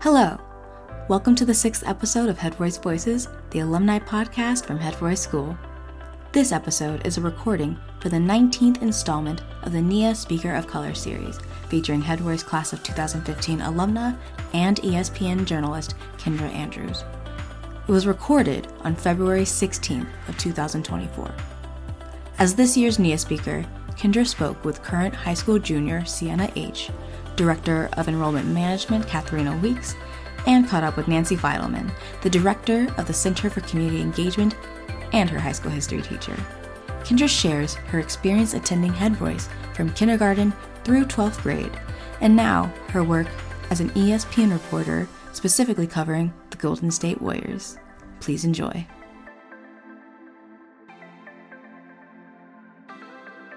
Hello. Welcome to the sixth episode of Head Royce Voices, the alumni podcast from Head Royce School. This episode is a recording for the 19th installment of the NIA Speaker of Color series, featuring Head Royce class of 2015 alumna and ESPN journalist Kendra Andrews. It was recorded on February 16th of 2024. As this year's NIA speaker, Kendra spoke with current high school junior Sienna H., Director of Enrollment Management Kathrina Weekes, and caught up with Nancy Feidelman, the Director of the Center for Community Engagement and her high school history teacher. Kendra shares her experience attending Head Royce from kindergarten through 12th grade, and now her work as an ESPN reporter specifically covering the Golden State Warriors. Please enjoy.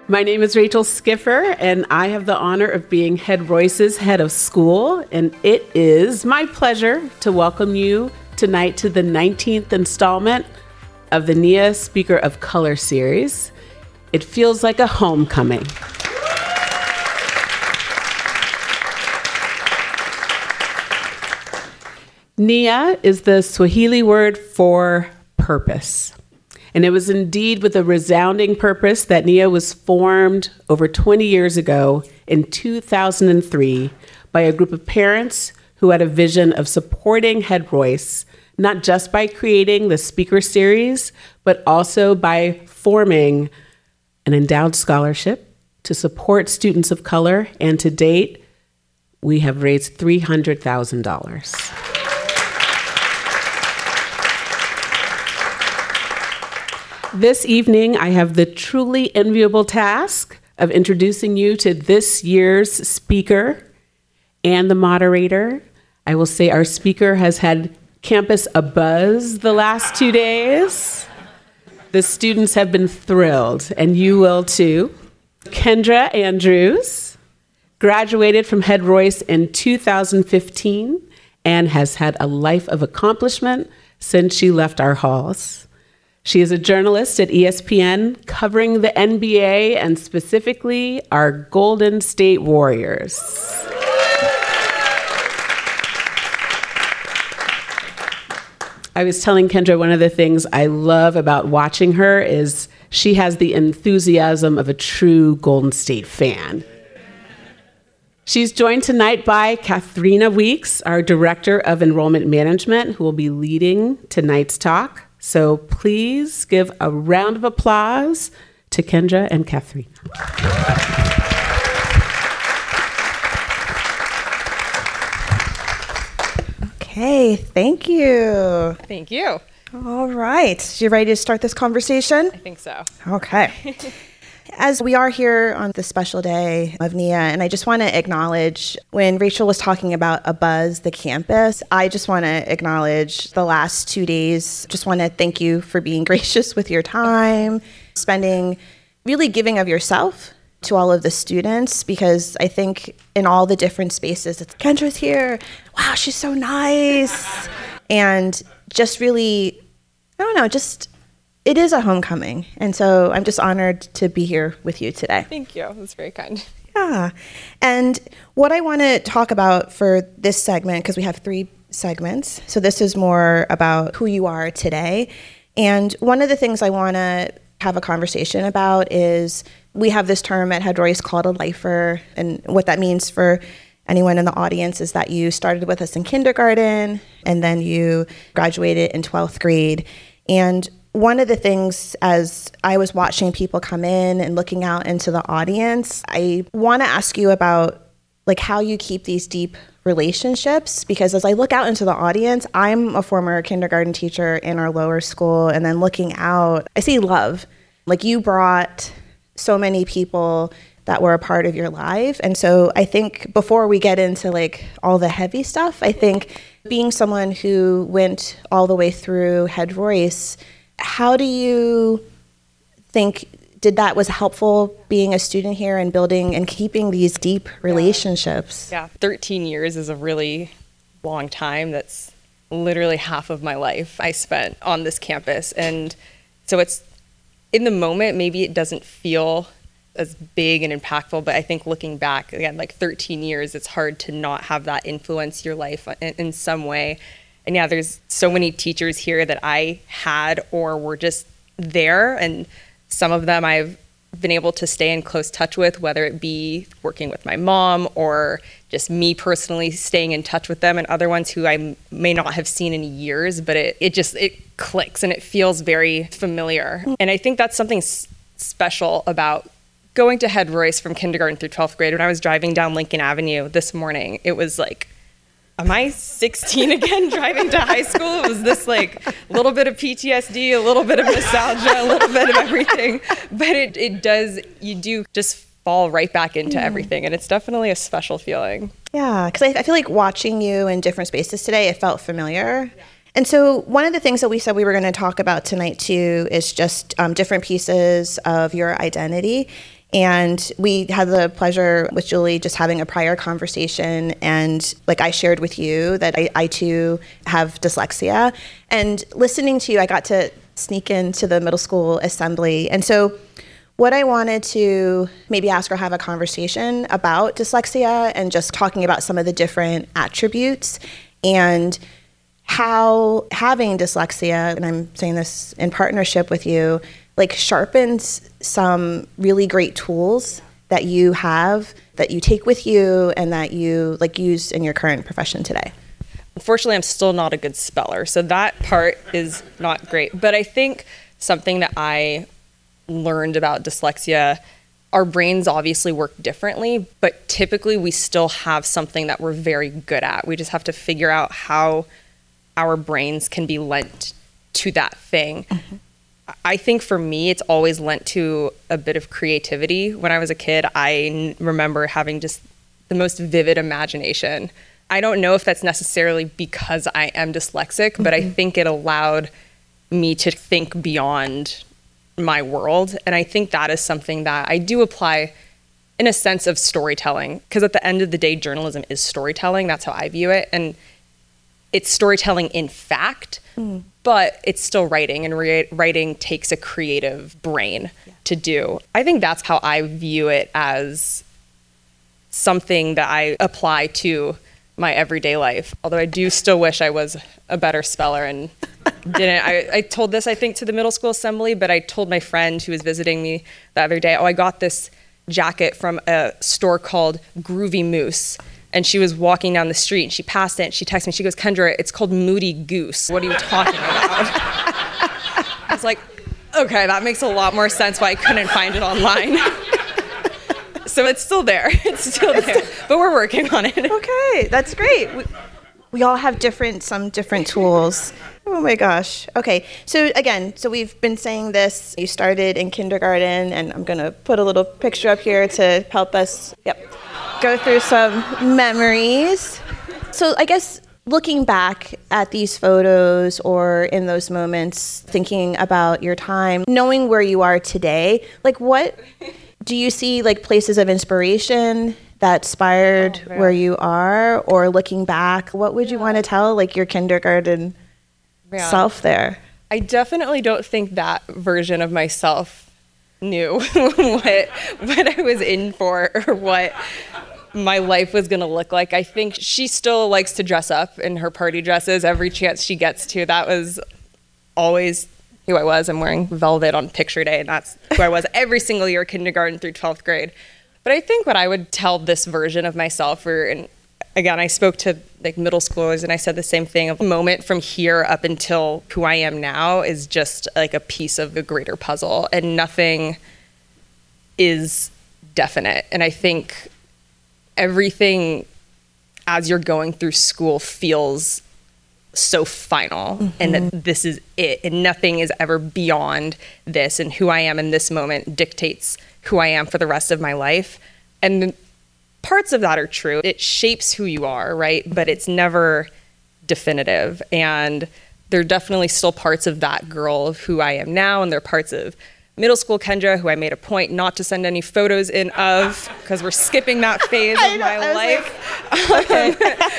My name is Rachel Skiffer, and I have the honor of being Head Royce's head of school. And it is my pleasure to welcome you tonight to the 19th installment of the NIA Speaker of Color series. It feels like a homecoming. Nia is the Swahili word for purpose. And it was indeed with a resounding purpose that NIA was formed over 20 years ago in 2003 by a group of parents who had a vision of supporting Head Royce, not just by creating the speaker series, but also by forming an endowed scholarship to support students of color. And to date, we have raised $300,000. This evening, I have the truly enviable task of introducing you to this year's speaker and the moderator. I will say our speaker has had campus abuzz the last two days. The students have been thrilled, and you will too. Kendra Andrews graduated from Head Royce in 2015 and has had a life of accomplishment since she left our halls. She is a journalist at ESPN covering the NBA and specifically our Golden State Warriors. I was telling Kendra one of the things I love about watching her is she has the enthusiasm of a true Golden State fan. She's joined tonight by Kathrina Weekes, our Director of Enrollment Management, who will be leading tonight's talk. So please give a round of applause to Kendra and Catherine. Okay, thank you. Thank you. All right. You ready to start this conversation? I think so. Okay. As we are here on this special day of NIA, and I just want to acknowledge when Rachel was talking about a buzz the campus, I just want to acknowledge the last two days. Just want to thank you for being gracious with your time, spending really giving of yourself to all of the students because I think in all the different spaces, it's Kendra's here. Wow, she's so nice. and just really, I don't know, just it is a homecoming. And so I'm just honored to be here with you today. Thank you. That's very kind. Yeah. And what I want to talk about for this segment, because we have three segments, so this is more about who you are today. And one of the things I want to have a conversation about is we have this term at Head Royce called a lifer. And what that means for anyone in the audience is that you started with us in kindergarten and then you graduated in 12th grade. And one of the things as I was watching people come in and looking out into the audience, I want to ask you about like how you keep these deep relationships because as I look out into the audience, I'm a former kindergarten teacher in our lower school and then looking out, I see love. Like you brought so many people that were a part of your life. And so I think before we get into like all the heavy stuff, I think being someone who went all the way through Head Royce how do you think did that was helpful being a student here and building and keeping these deep relationships? Yeah, 13 years is a really long time. That's literally half of my life I spent on this campus. And so it's in the moment, maybe it doesn't feel as big and impactful. But I think looking back again, like 13 years, it's hard to not have that influence your life in, in some way. And yeah, there's so many teachers here that I had or were just there, and some of them I've been able to stay in close touch with, whether it be working with my mom or just me personally staying in touch with them, and other ones who I may not have seen in years, but it, it just it clicks and it feels very familiar. And I think that's something s- special about going to Head Royce from kindergarten through 12th grade. When I was driving down Lincoln Avenue this morning, it was like am I 16 again driving to high school? It was this like a little bit of PTSD, a little bit of nostalgia, a little bit of everything. But it, it does, you do just fall right back into everything. And it's definitely a special feeling. Yeah, because I, I feel like watching you in different spaces today, it felt familiar. And so, one of the things that we said we were going to talk about tonight too is just um, different pieces of your identity. And we had the pleasure with Julie just having a prior conversation. And like I shared with you that I, I too have dyslexia. And listening to you, I got to sneak into the middle school assembly. And so, what I wanted to maybe ask or have a conversation about dyslexia and just talking about some of the different attributes and how having dyslexia, and I'm saying this in partnership with you, like sharpens some really great tools that you have that you take with you and that you like use in your current profession today. Unfortunately, I'm still not a good speller, so that part is not great. But I think something that I learned about dyslexia our brains obviously work differently, but typically we still have something that we're very good at. We just have to figure out how our brains can be lent to that thing. Mm-hmm. I think for me, it's always lent to a bit of creativity. When I was a kid, I n- remember having just the most vivid imagination. I don't know if that's necessarily because I am dyslexic, but mm-hmm. I think it allowed me to think beyond my world. And I think that is something that I do apply in a sense of storytelling, because at the end of the day, journalism is storytelling. That's how I view it. And it's storytelling in fact, mm. But it's still writing, and re- writing takes a creative brain yeah. to do. I think that's how I view it as something that I apply to my everyday life. Although I do still wish I was a better speller and didn't. I, I told this, I think, to the middle school assembly, but I told my friend who was visiting me the other day, oh, I got this jacket from a store called Groovy Moose. And she was walking down the street and she passed it and she texted me, she goes, Kendra, it's called Moody Goose. What are you talking about? I was like, okay, that makes a lot more sense why I couldn't find it online. so it's still there. It's still there. But we're working on it. Okay, that's great. We, we all have different some different tools. Oh my gosh. Okay. So again, so we've been saying this. You started in kindergarten and I'm going to put a little picture up here to help us yep. Go through some memories. So I guess looking back at these photos or in those moments thinking about your time, knowing where you are today, like what do you see like places of inspiration that inspired oh, where you are or looking back what would you want to tell like your kindergarten yeah. self there i definitely don't think that version of myself knew what what i was in for or what my life was going to look like i think she still likes to dress up in her party dresses every chance she gets to that was always who I was. I'm wearing velvet on picture day, and that's who I was every single year, kindergarten through 12th grade. But I think what I would tell this version of myself, or and again, I spoke to like middle schoolers, and I said the same thing. Of a moment from here up until who I am now is just like a piece of the greater puzzle, and nothing is definite. And I think everything as you're going through school feels so final mm-hmm. and that mm-hmm. this is it and nothing is ever beyond this and who I am in this moment dictates who I am for the rest of my life. And parts of that are true. It shapes who you are, right? But it's never definitive. And there are definitely still parts of that girl of who I am now, and there are parts of middle school Kendra who I made a point not to send any photos in of because we're skipping that phase of my life. Like, okay.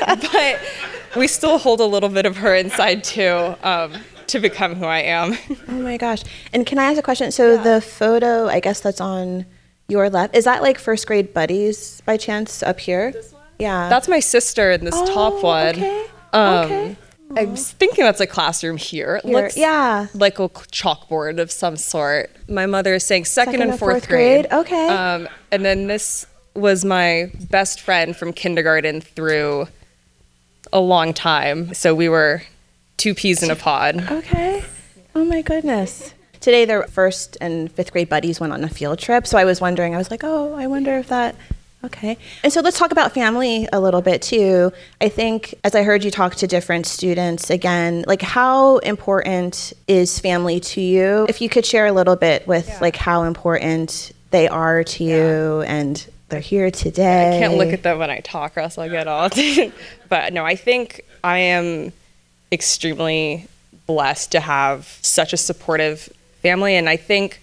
but we still hold a little bit of her inside too. Um, to become who I am. Oh my gosh. And can I ask a question? So yeah. the photo, I guess that's on Your left. Is that like first grade buddies by chance up here? This one? Yeah. That's my sister in this top one. okay, Um, okay. I was thinking that's a classroom here. It Here, looks yeah. like a chalkboard of some sort. My mother is saying second, and fourth, grade. Okay. Um, and then this was my best friend from kindergarten through a long time. So we were two peas in a pod. Okay. Oh my goodness. Today, their first and fifth grade buddies went on a field trip. So I was wondering, I was like, oh, I wonder if that. Okay. And so let's talk about family a little bit too. I think as I heard you talk to different students again, like how important is family to you? If you could share a little bit with like how important they are to you and they're here today. I can't look at them when I talk or else I'll get all. but no, I think I am extremely blessed to have such a supportive family. And I think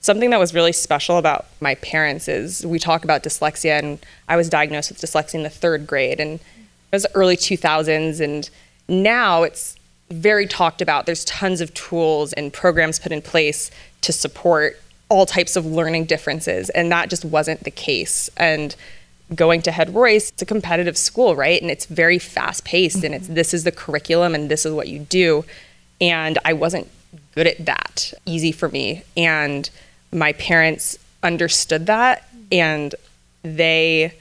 something that was really special about my parents is we talk about dyslexia, and I was diagnosed with dyslexia in the third grade, and it was early 2000s. And now it's very talked about. There's tons of tools and programs put in place to support all types of learning differences, and that just wasn't the case. And going to Head Royce, it's a competitive school, right? And it's very fast paced, and it's mm-hmm. this is the curriculum, and this is what you do. And I wasn't good at that. Easy for me, and my parents understood that, and they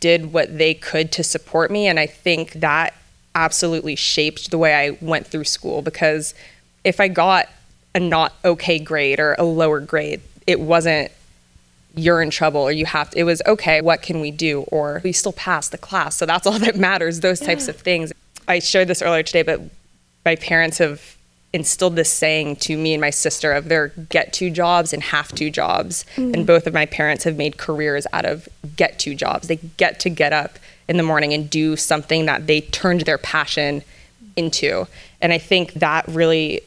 did what they could to support me. And I think that absolutely shaped the way I went through school because if I got a not okay grade or a lower grade, it wasn't you're in trouble or you have to, it was okay, what can we do? Or we still passed the class. So that's all that matters, those types of things. I shared this earlier today, but my parents have instilled this saying to me and my sister of their get to jobs and have to jobs. And mm. both of my parents have made careers out of get to jobs. They get to get up in the morning and do something that they turned their passion into. And I think that really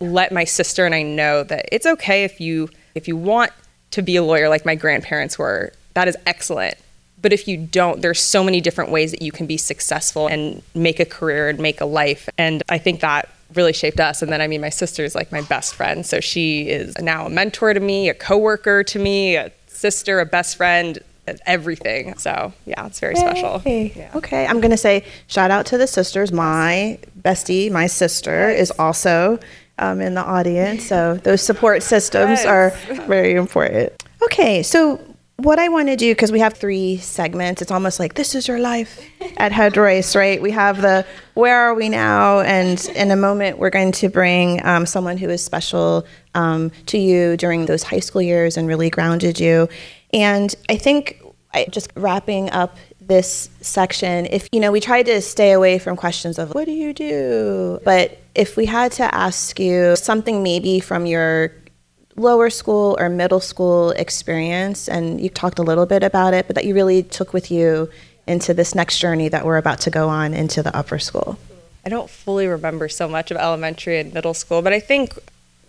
let my sister and I know that it's okay if you if you want to be a lawyer like my grandparents were. That is excellent. But if you don't, there's so many different ways that you can be successful and make a career and make a life. And I think that really shaped us. And then I mean my sister is like my best friend. So she is now a mentor to me, a coworker to me, a sister, a best friend, everything. So yeah, it's very special. Yay. Okay, I'm gonna say shout out to the sisters. My bestie, my sister, is also um, in the audience. So those support systems Yes. are very important. Okay, so what I want to do because we have three segments. It's almost like this is your life at Head Royce, right? We have the where are we now, and in a moment we're going to bring um, someone who is special um, to you during those high school years and really grounded you. And I think I, just wrapping up this section, if you know, we tried to stay away from questions of what do you do, but if we had to ask you something maybe from your lower school or middle school experience, and you talked a little bit about it, but that you really took with you into this next journey that we're about to go on into the upper school. I don't fully remember so much of elementary and middle school, but I think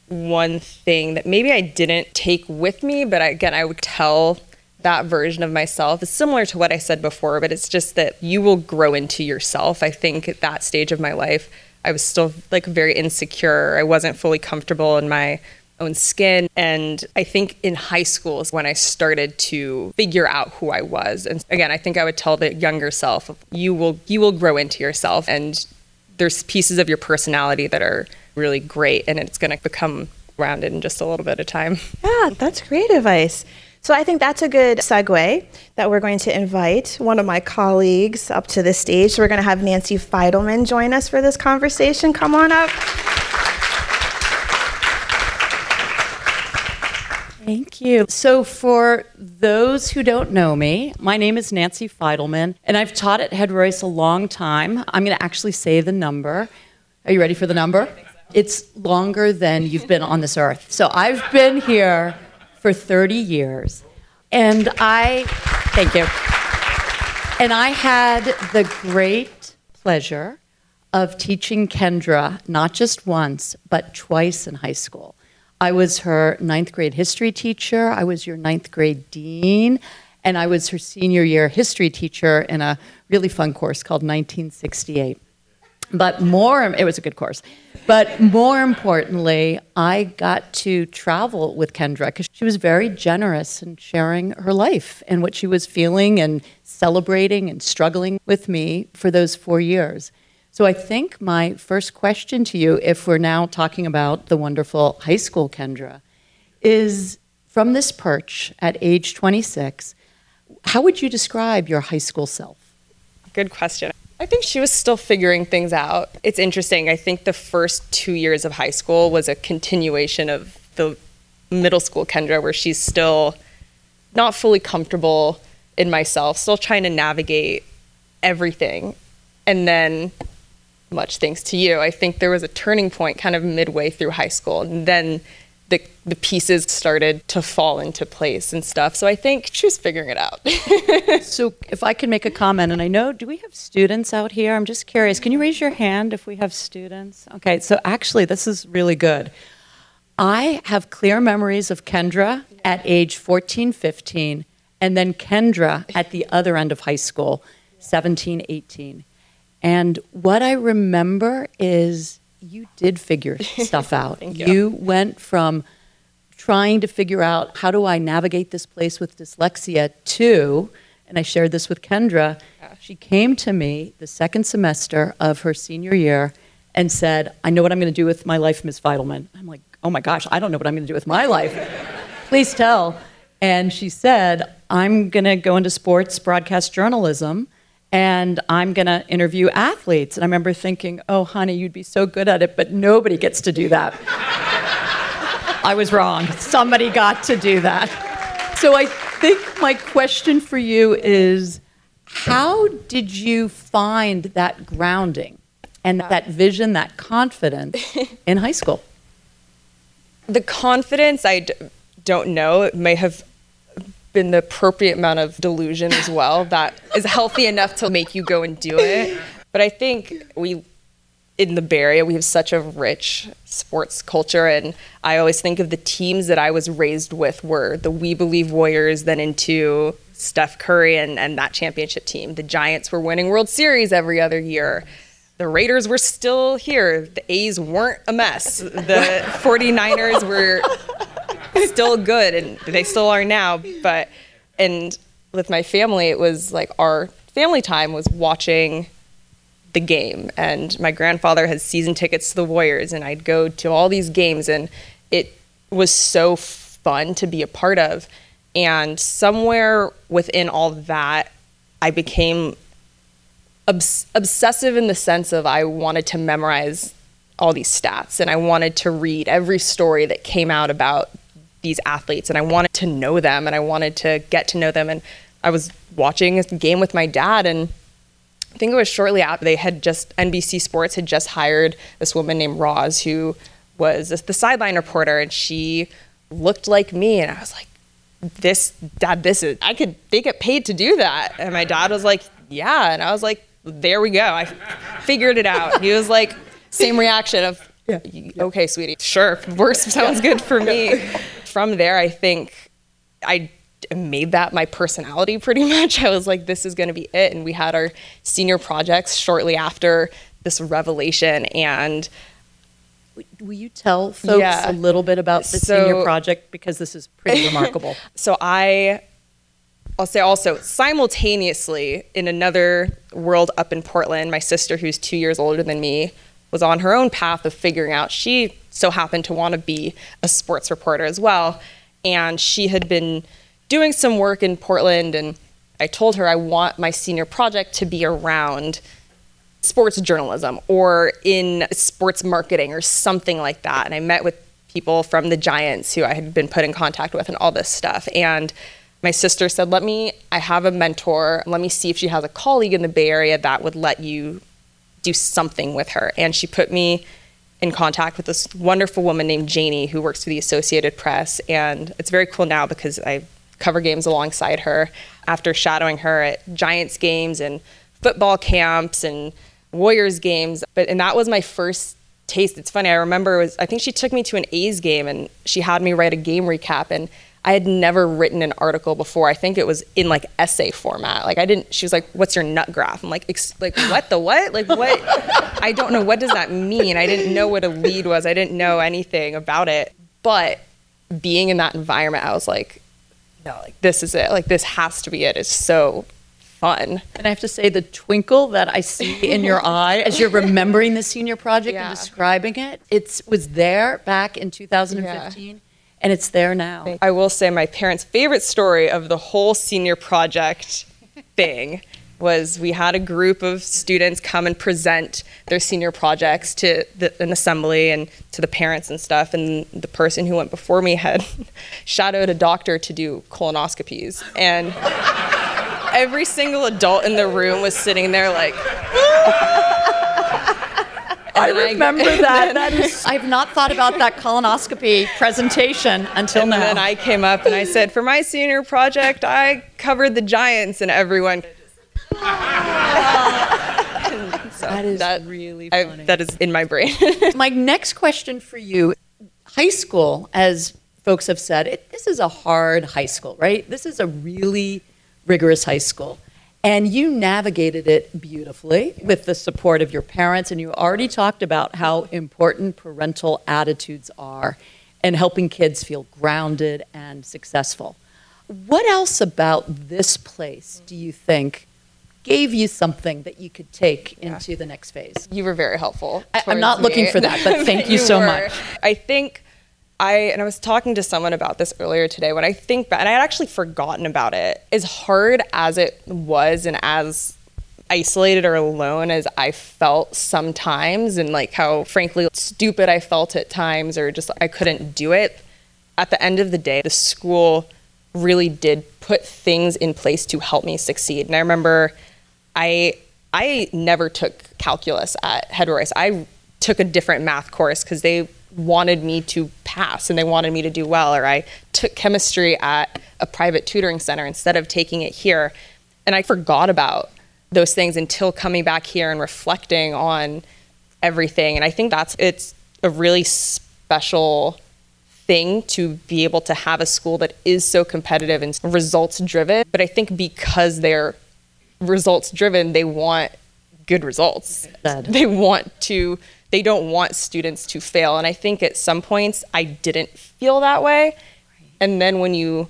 one thing that maybe I didn't take with me, but again, I would tell that version of myself is similar to what I said before, but it's just that you will grow into yourself. I think at that stage of my life, I was still like very insecure. I wasn't fully comfortable in my own skin. And I think in high school is when I started to figure out who I was. And again, I think I would tell the younger self, you will you will grow into yourself and there's pieces of your personality that are really great and it's going to become rounded in just a little bit of time. Yeah, that's great advice. So I think that's a good segue that we're going to invite one of my colleagues up to the stage. So we're going to have Nancy Feidelman join us for this conversation. Come on up. Thank you. So, for those who don't know me, my name is Nancy Feidelman, and I've taught at Head Royce a long time. I'm going to actually say the number. Are you ready for the number? It's longer than you've been on this earth. So, I've been here for 30 years, and I, thank you. And I had the great pleasure of teaching Kendra not just once, but twice in high school. I was her ninth grade history teacher, I was your ninth grade dean, and I was her senior year history teacher in a really fun course called 1968. But more, it was a good course. But more importantly, I got to travel with Kendra because she was very generous in sharing her life and what she was feeling and celebrating and struggling with me for those four years. So I think my first question to you, if we're now talking about the wonderful high school Kendra, is from this perch at age 26, how would you describe your high school self? Good question. I think she was still figuring things out. It's interesting. I think the first two years of high school was a continuation of the middle school Kendra, where she's still not fully comfortable in myself, still trying to navigate everything. And then, much thanks to you, I think there was a turning point kind of midway through high school. And then the, the pieces started to fall into place and stuff. So I think she was figuring it out. so if I can make a comment, and I know, do we have students out here? I'm just curious. Can you raise your hand if we have students? Okay, so actually, this is really good. I have clear memories of Kendra at age 14, 15, and then Kendra at the other end of high school, 17, 18. And what I remember is you did figure stuff out. you. you went from trying to figure out how do I navigate this place with dyslexia to, and I shared this with Kendra, she came to me the second semester of her senior year and said, I know what I'm going to do with my life, Ms. Feidelman. I'm like, oh my gosh, I don't know what I'm going to do with my life. Please tell. And she said, I'm going to go into sports broadcast journalism and I'm going to interview athletes. And I remember thinking, oh, honey, you'd be so good at it, but nobody gets to do that. I was wrong. Somebody got to do that. So I think my question for you is how did you find that grounding and uh. that vision, that confidence in high school? The confidence, I d- don't know. It may have been the appropriate amount of delusion as well that is healthy enough to make you go and do it. But I think we in the Bay Area, we have such a rich sports culture. And I always think of the teams that I was raised with were the We Believe Warriors, then into Steph Curry and, and that championship team. The Giants were winning World Series every other year. The Raiders were still here. The A's weren't a mess. The 49ers were still good, and they still are now. But, and with my family, it was like our family time was watching the game. And my grandfather had season tickets to the Warriors, and I'd go to all these games, and it was so fun to be a part of. And somewhere within all that, I became obs- obsessive in the sense of I wanted to memorize all these stats and I wanted to read every story that came out about these athletes and I wanted to know them and I wanted to get to know them. And I was watching a game with my dad and I think it was shortly after they had just NBC Sports had just hired this woman named Roz who was the sideline reporter, and she looked like me, and I was like, "This dad, this is I could they get paid to do that." And my dad was like, "Yeah," and I was like, "There we go, I figured it out." He was like, same reaction of, yeah. "Okay, sweetie, sure, works sounds good for me." From there, I think I made that my personality pretty much. I was like, this is going to be it. And we had our senior projects shortly after this revelation. And will you tell folks yeah. a little bit about the so, senior project because this is pretty remarkable? So I. I'll say also simultaneously in another world up in Portland, my sister, who's two years older than me, was on her own path of figuring out she so happened to want to be a sports reporter as well. And she had been doing some work in Portland, and I told her I want my senior project to be around sports journalism or in sports marketing or something like that. And I met with people from the Giants who I had been put in contact with and all this stuff. And my sister said, Let me, I have a mentor. Let me see if she has a colleague in the Bay Area that would let you do something with her. And she put me in contact with this wonderful woman named Janie who works for the Associated Press. And it's very cool now because I cover games alongside her after shadowing her at Giants games and football camps and Warriors games. But and that was my first taste. It's funny. I remember was I think she took me to an A's game and she had me write a game recap and I had never written an article before. I think it was in like essay format. Like I didn't. She was like, "What's your nut graph?" I'm like, "Like what? The what? Like what? I don't know. What does that mean? I didn't know what a lead was. I didn't know anything about it. But being in that environment, I was like, no, like this is it. Like this has to be it. It's so fun. And I have to say, the twinkle that I see in your eye as you're remembering the senior project Yeah. and describing it, it was there back in 2015, and it's there now. I will say my parents' favorite story of the whole senior project thing was we had a group of students come and present their senior projects to the, an assembly and to the parents and stuff. And the person who went before me had shadowed a doctor to do colonoscopies. And every single adult in the room was sitting there like, I And I- remember that. that is, I've not thought about that colonoscopy presentation until and now. then I came up and I said, for my senior project, I covered the Giants, and everyone. that is that- really I, funny. that is in my brain. My next question for you high school, as folks have said, it, this is a hard high school, right? This is a really rigorous high school. And you navigated it beautifully with the support of your parents. And you already talked about how important parental attitudes are and helping kids feel grounded and successful. What else about this place do you think gave you something that you could take into the next phase? you were very helpful. I- I'm towards not looking for that, but thank you so were. much. I think I and I was talking to someone about this earlier today. When I think back, and I had actually forgotten about it. As hard as it was, and as isolated or alone as I felt sometimes, and like how frankly stupid I felt at times, or just I couldn't do it. At the end of the day, the school really did put things in place to help me succeed. And I remember I I never took calculus at Head Royce. I took a different math course because they wanted me to pass and they wanted me to do well. Or I took chemistry at a private tutoring center instead of taking it here. And I forgot about those things until coming back here and reflecting on everything. And I think that's it's a really special thing to be able to have a school that is so competitive and results driven. But I think because they're results driven, they want good results. Said. They want to they don't want students to fail. And I think at some points I didn't feel that way. And then when you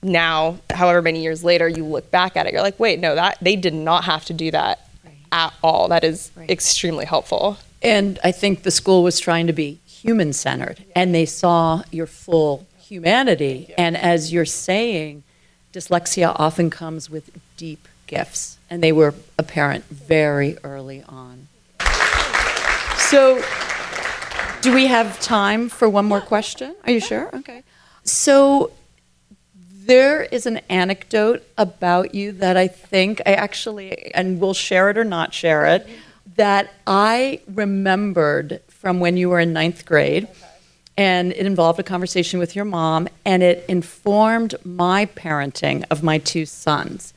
now, however many years later, you look back at it, you're like, wait, no, that they did not have to do that at all. That is extremely helpful. And I think the school was trying to be human centered and they saw your full humanity. And as you're saying, dyslexia often comes with deep gifts, and they were apparent very early on. So, do we have time for one more question? Are you sure? Okay. So, there is an anecdote about you that I think I actually, and we'll share it or not share it, that I remembered from when you were in ninth grade. And it involved a conversation with your mom, and it informed my parenting of my two sons.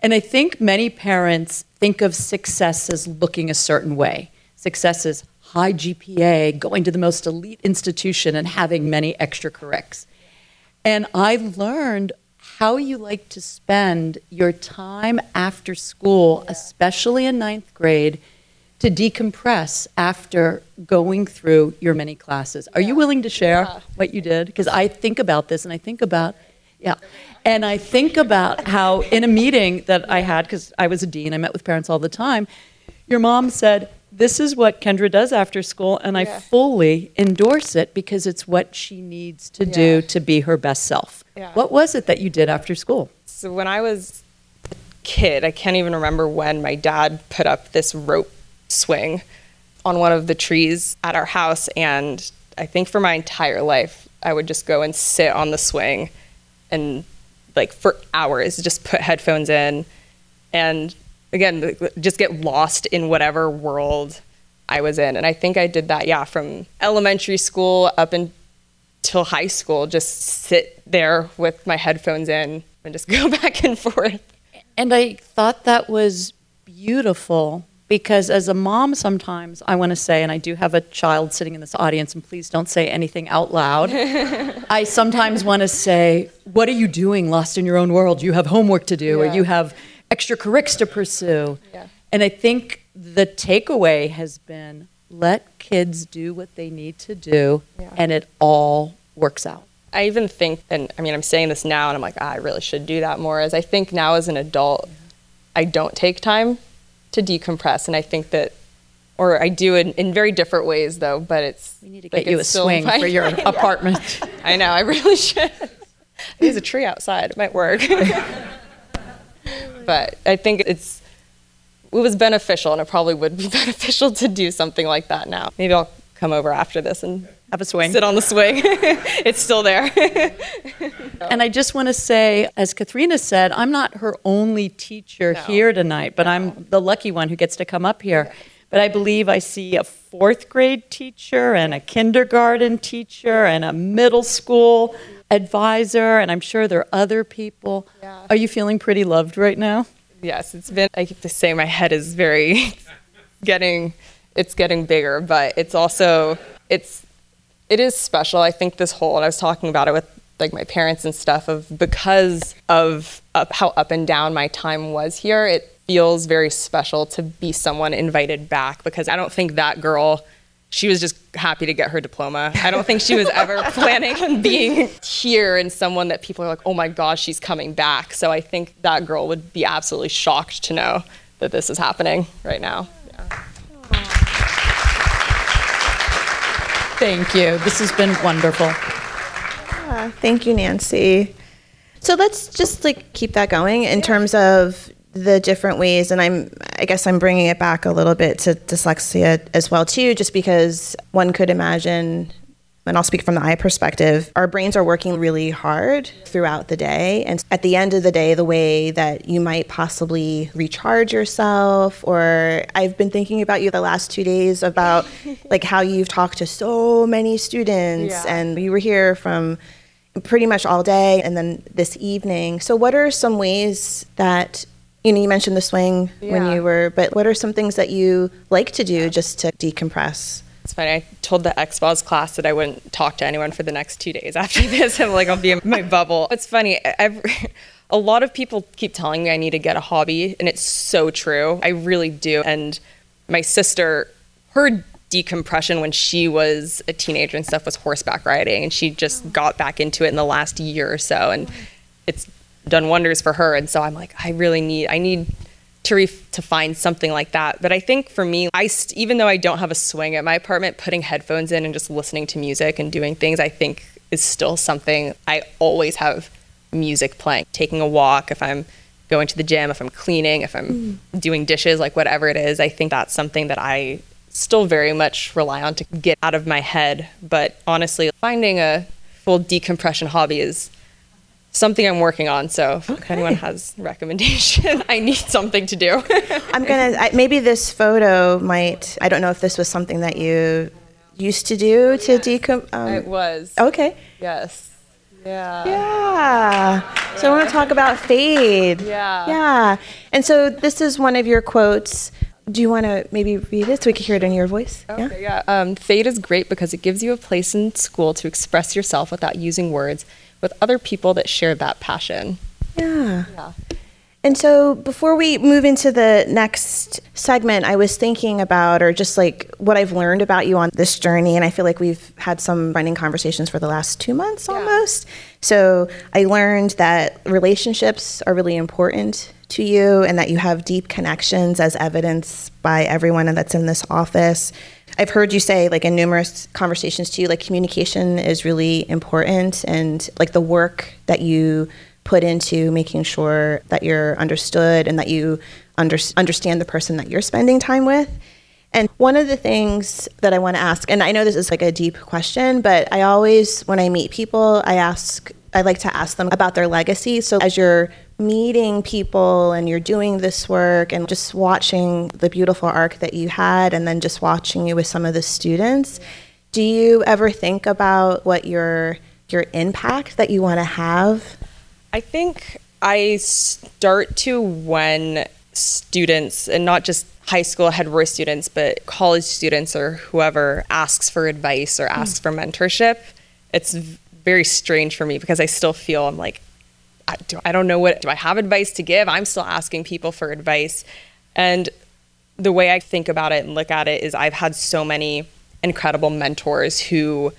And I think many parents think of success as looking a certain way. Success is high GPA, going to the most elite institution, and having many extracurrics. And I learned how you like to spend your time after school, especially in ninth grade, to decompress after going through your many classes. Are you willing to share what you did? Because I think about this and I think about, yeah. And I think about how in a meeting that I had, because I was a dean, I met with parents all the time, your mom said, This is what Kendra does after school, and I Yeah. fully endorse it because it's what she needs to Yeah. do to be her best self. Yeah. What was it that you did after school? So when I was a kid, I can't even remember when my dad put up this rope swing on one of the trees at our house and I think for my entire life I would just go and sit on the swing and like for hours just put headphones in and again just get lost in whatever world I was in and I think I did that yeah from elementary school up until high school just sit there with my headphones in and just go back and forth And I thought that was beautiful because as a mom, sometimes I want to say, and I do have a child sitting in this audience, and please don't say anything out loud. I sometimes want to say, What are you doing lost in your own world? You have homework to do, or you have extracurrics to pursue. Yeah. And I think the takeaway has been let kids do what they need to do, Yeah. and it all works out. I even think, and I mean, I'm saying this now, and I'm like, ah, I really should do that more. As I think now as an adult, I don't take time to decompress, and I think that, or I do in, in very different ways though. But it's We need to like, get you a swing for your apartment. I know, I really should. There's a tree outside. It might work. but I think it's it was beneficial, and it probably would be beneficial to do something like that now. Maybe I'll come over after this and Have a swing. sit on the swing. it's still there. And I just want to say, as Kathrina said, I'm not her only teacher No. here tonight, but I'm the lucky one who gets to come up here. But I believe I see a fourth grade teacher and a kindergarten teacher and a middle school advisor, and I'm sure there are other people. Yeah. Are you feeling pretty loved right now? yes, it's been. I keep to say my head is very getting. It's getting bigger, but it's also it's it is special. I think this whole and I was talking about it with like my parents and stuff of because of up, how up and down my time was here. It feels very special to be someone invited back because I don't think that girl. She was just happy to get her diploma. I don't think she was ever planning on being here and someone that people are like, oh my gosh, she's coming back. So I think that girl would be absolutely shocked to know that this is happening right now. Yeah. Thank you. This has been wonderful. Yeah, thank you, Nancy. So let's just like keep that going in terms of the different ways, and I'm I guess I'm bringing it back a little bit to dyslexia as well too, just because one could imagine. And I'll speak from the eye perspective. Our brains are working really hard throughout the day. And at the end of the day, the way that you might possibly recharge yourself, or I've been thinking about you the last two days about like how you've talked to so many students Yeah. and you were here from pretty much all day and then this evening. So, what are some ways that you know you mentioned the swing when you were, but what are some things that you like to do just to decompress? It's funny. I told the XBOS class that I wouldn't talk to anyone for the next two days after this. I'm like, I'll be in my bubble. It's funny. I've, a lot of people keep telling me I need to get a hobby, and it's so true. I really do. And my sister, her decompression when she was a teenager and stuff was horseback riding, and she just oh. got back into it in the last year or so, and it's done wonders for her. And so I'm like, I really need, I need to to find something like that. But I think for me, I st- even though I don't have a swing at my apartment, putting headphones in and just listening to music and doing things, I think is still something I always have music playing. Taking a walk, if I'm going to the gym, if I'm cleaning, if I'm mm. doing dishes, like whatever it is, I think that's something that I still very much rely on to get out of my head. But honestly, finding a full decompression hobby is something I'm working on. So if anyone has recommendation, I need something to do. I'm gonna I, maybe this photo might. I don't know if this was something that you used to do to decom. it Um, was. okay. Yes. Yeah. Yeah. So I want to talk about fade. Yeah. Yeah. And so this is one of your quotes. Do you want to maybe read it so we can hear it in your voice? Okay, yeah. Um, fade is great because it gives you a place in school to express yourself without using words with other people that share that passion. Yeah. Yeah. And so before we move into the next segment, I was thinking about, or just like what I've learned about you on this journey. And I feel like we've had some running conversations for the last two months almost. So I learned that relationships are really important to you and that you have deep connections as evidenced by everyone that's in this office. I've heard you say, like in numerous conversations to you, like communication is really important and like the work that you put into making sure that you're understood and that you under, understand the person that you're spending time with. And one of the things that I want to ask, and I know this is like a deep question, but I always, when I meet people, I ask, I like to ask them about their legacy. So as you're meeting people and you're doing this work and just watching the beautiful arc that you had, and then just watching you with some of the students, do you ever think about what your your impact that you want to have I think I start to when students, and not just high school Head Royce students, but college students or whoever asks for advice or asks mm. for mentorship, it's very strange for me because I still feel I'm like, I, do, I don't know what, do I have advice to give? I'm still asking people for advice. And the way I think about it and look at it is I've had so many incredible mentors who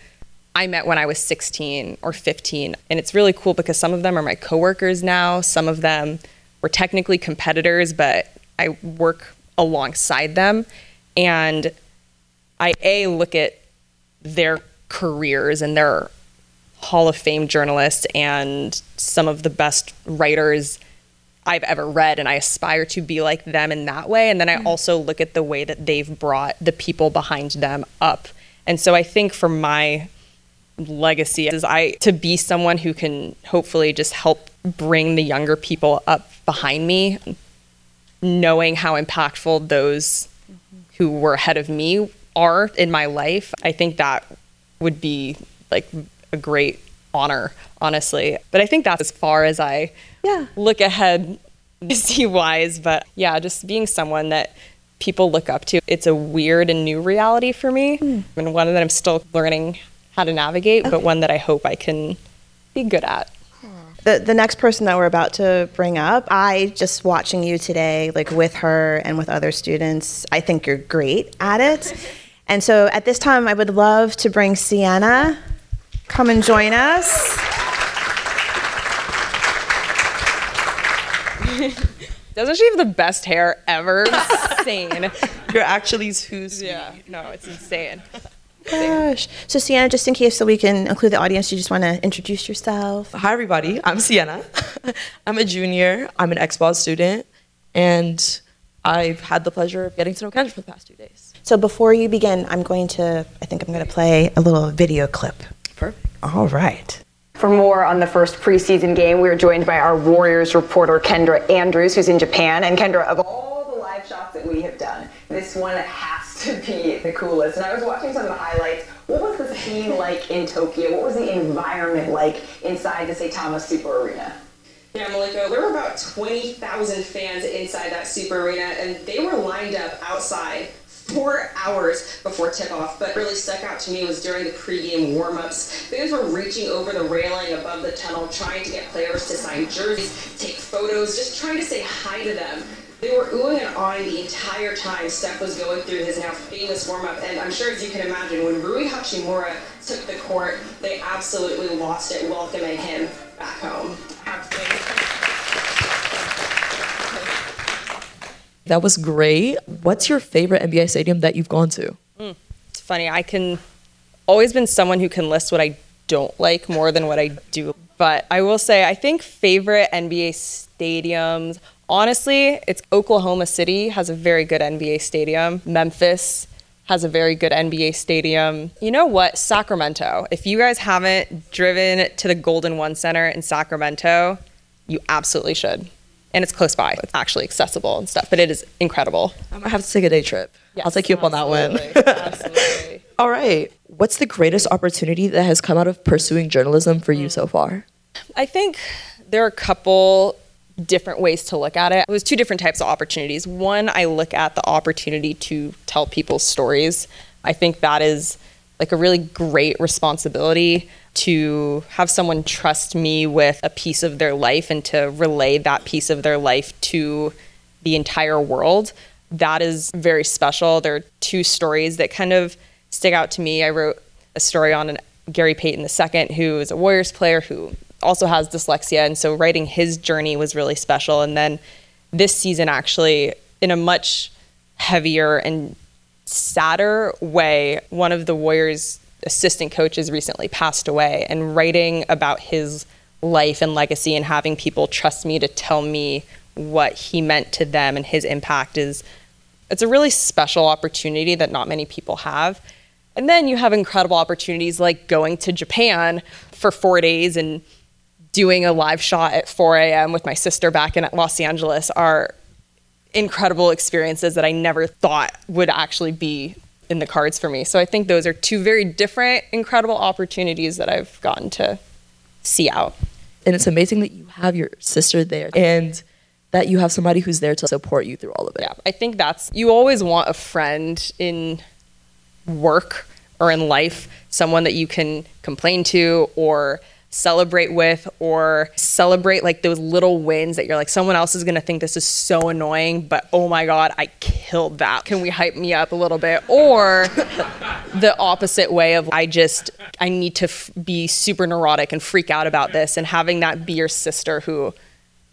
I met when I was 16 or 15. And it's really cool because some of them are my coworkers now. Some of them were technically competitors, but I work alongside them. And I, A, look at their careers and their Hall of Fame journalists and some of the best writers I've ever read, and I aspire to be like them in that way. And then I mm-hmm. also look at the way that they've brought the people behind them up. And so I think for my legacy is I to be someone who can hopefully just help bring the younger people up behind me, knowing how impactful those who were ahead of me are in my life. I think that would be like a great honor, honestly. But I think that's as far as I yeah. look ahead see wise. But yeah, just being someone that people look up to. It's a weird and new reality for me, mm. and one that I'm still learning how to navigate, okay. but one that I hope I can be good at. The, the next person that we're about to bring up, I just watching you today, like with her and with other students, I think you're great at it. And so at this time, I would love to bring Sienna. Come and join us. Doesn't she have the best hair ever? insane. You're actually who's yeah. No, it's insane. Gosh. So Sienna, just in case so we can include the audience, you just want to introduce yourself. Hi everybody, I'm Sienna. I'm a junior. I'm an XPOS student, and I've had the pleasure of getting to know Kendra for the past two days. So before you begin, I'm going to, I think I'm going to play a little video clip. Perfect. All right. For more on the first preseason game, we are joined by our Warriors reporter, Kendra Andrews, who's in Japan. And Kendra, of all the live shots that we have done, this one has to be the coolest. And I was watching some of the highlights. What was the scene like in Tokyo? What was the environment like inside the Saitama Super Arena? Yeah, Malika, there were about 20,000 fans inside that Super Arena, and they were lined up outside four hours before tip-off, but really stuck out to me was during the pregame warm-ups. Fans were reaching over the railing above the tunnel, trying to get players to sign jerseys, take photos, just trying to say hi to them. They were oohing and awing the entire time Steph was going through his now famous warm-up, and I'm sure as you can imagine, when Rui Hachimura took the court, they absolutely lost it welcoming him back home. That was great. What's your favorite NBA stadium that you've gone to? Mm, it's funny. I can always been someone who can list what I don't like more than what I do. But I will say, I think favorite NBA stadiums. Honestly, it's Oklahoma City has a very good NBA stadium. Memphis has a very good NBA stadium. You know what? Sacramento. If you guys haven't driven to the Golden One Center in Sacramento, you absolutely should and it's close by. It's actually accessible and stuff, but it is incredible. I might have to take a day trip. Yes, I'll take you up on that one. absolutely. All right. What's the greatest opportunity that has come out of pursuing journalism for you so far? I think there are a couple different ways to look at it. There's two different types of opportunities. One, I look at the opportunity to tell people's stories. I think that is like a really great responsibility to have someone trust me with a piece of their life and to relay that piece of their life to the entire world. That is very special. There are two stories that kind of stick out to me. I wrote a story on an, Gary Payton II, who is a Warriors player who also has dyslexia. And so writing his journey was really special. And then this season, actually, in a much heavier and sadder way, one of the Warriors assistant coaches recently passed away and writing about his life and legacy and having people trust me to tell me what he meant to them and his impact is it's a really special opportunity that not many people have. And then you have incredible opportunities like going to Japan for four days and doing a live shot at 4 a.m. with my sister back in Los Angeles are incredible experiences that I never thought would actually be in the cards for me. So I think those are two very different, incredible opportunities that I've gotten to see out. And it's amazing that you have your sister there. And that you have somebody who's there to support you through all of it. Yeah, I think that's you always want a friend in work or in life, someone that you can complain to or celebrate with or celebrate like those little wins that you're like someone else is going to think this is so annoying but oh my god I killed that. Can we hype me up a little bit? Or the opposite way of I just I need to f- be super neurotic and freak out about this and having that be your sister who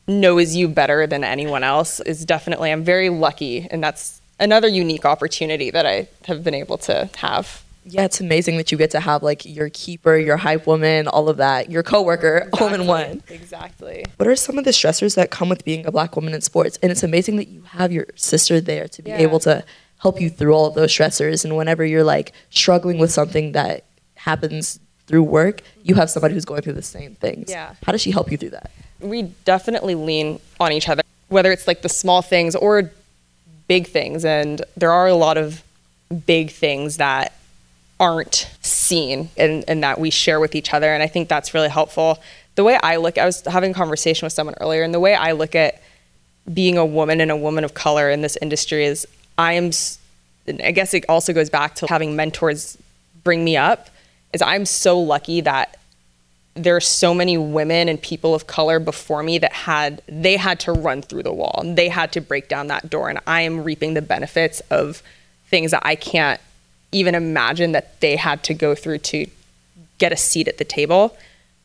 knows you better than anyone else is definitely I'm very lucky and that's another unique opportunity that I have been able to have yeah, it's amazing that you get to have like your keeper, your hype woman, all of that, your coworker, exactly. all in one. Exactly. What are some of the stressors that come with being a black woman in sports? And it's amazing that you have your sister there to be Yeah. able to help you through all of those stressors. And whenever you're like struggling with something that happens through work, you have somebody who's going through the same things. Yeah. How does she help you through that? we definitely lean on each other, whether it's like the small things or big things. And there are a lot of big things that aren't seen and, and that we share with each other. And I think that's really helpful. The way I look, I was having a conversation with someone earlier, and the way I look at being a woman and a woman of color in this industry is I am, I guess it also goes back to having mentors bring me up, is I'm so lucky that there are so many women and people of color before me that had they had to run through the wall they had to break down that door and i am reaping the benefits of things that i can't even imagine that they had to go through to get a seat at the table.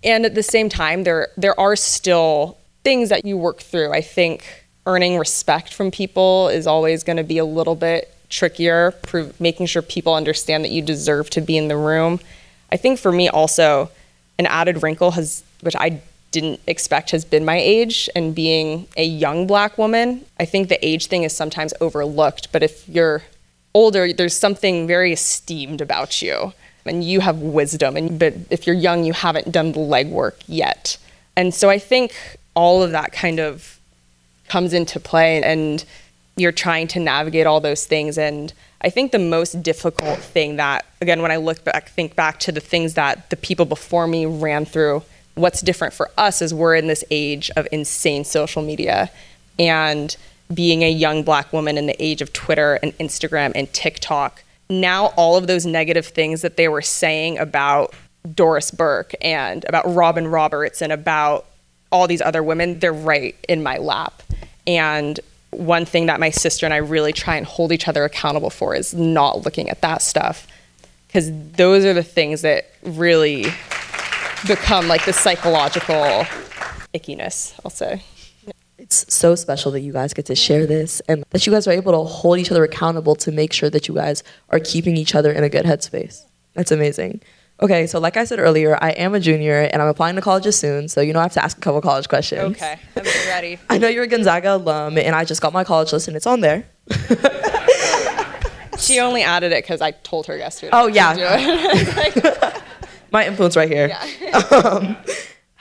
And at the same time there there are still things that you work through. I think earning respect from people is always going to be a little bit trickier prov- making sure people understand that you deserve to be in the room. I think for me also an added wrinkle has which i didn't expect has been my age and being a young black woman. I think the age thing is sometimes overlooked but if you're older there's something very esteemed about you. And you have wisdom and but if you're young you haven't done the legwork yet. And so i think all of that kind of comes into play and you're trying to navigate all those things. And i think the most difficult thing that again when i look back think back to the things that the people before me ran through what's different for us is we're in this age of insane social media. And being a young black woman in the age of twitter and instagram and tiktok now all of those negative things that they were saying about doris burke and about robin roberts and about all these other women, they're right in my lap. And one thing that my sister and I really try and hold each other accountable for is not looking at that stuff. Because those are the things that really become like the psychological ickiness, I'll say. It's so special that you guys get to share this and that you guys are able to hold each other accountable to make sure that you guys are keeping each other in a good headspace. That's amazing. Okay, so like I said earlier, I am a junior and I'm applying to colleges soon, so you know I have to ask a couple college questions. Okay, I'm ready. I know you're a Gonzaga alum and I just got my college list and it's on there. She only added it because I told her yesterday. Oh, to yeah. My influence right here. Um,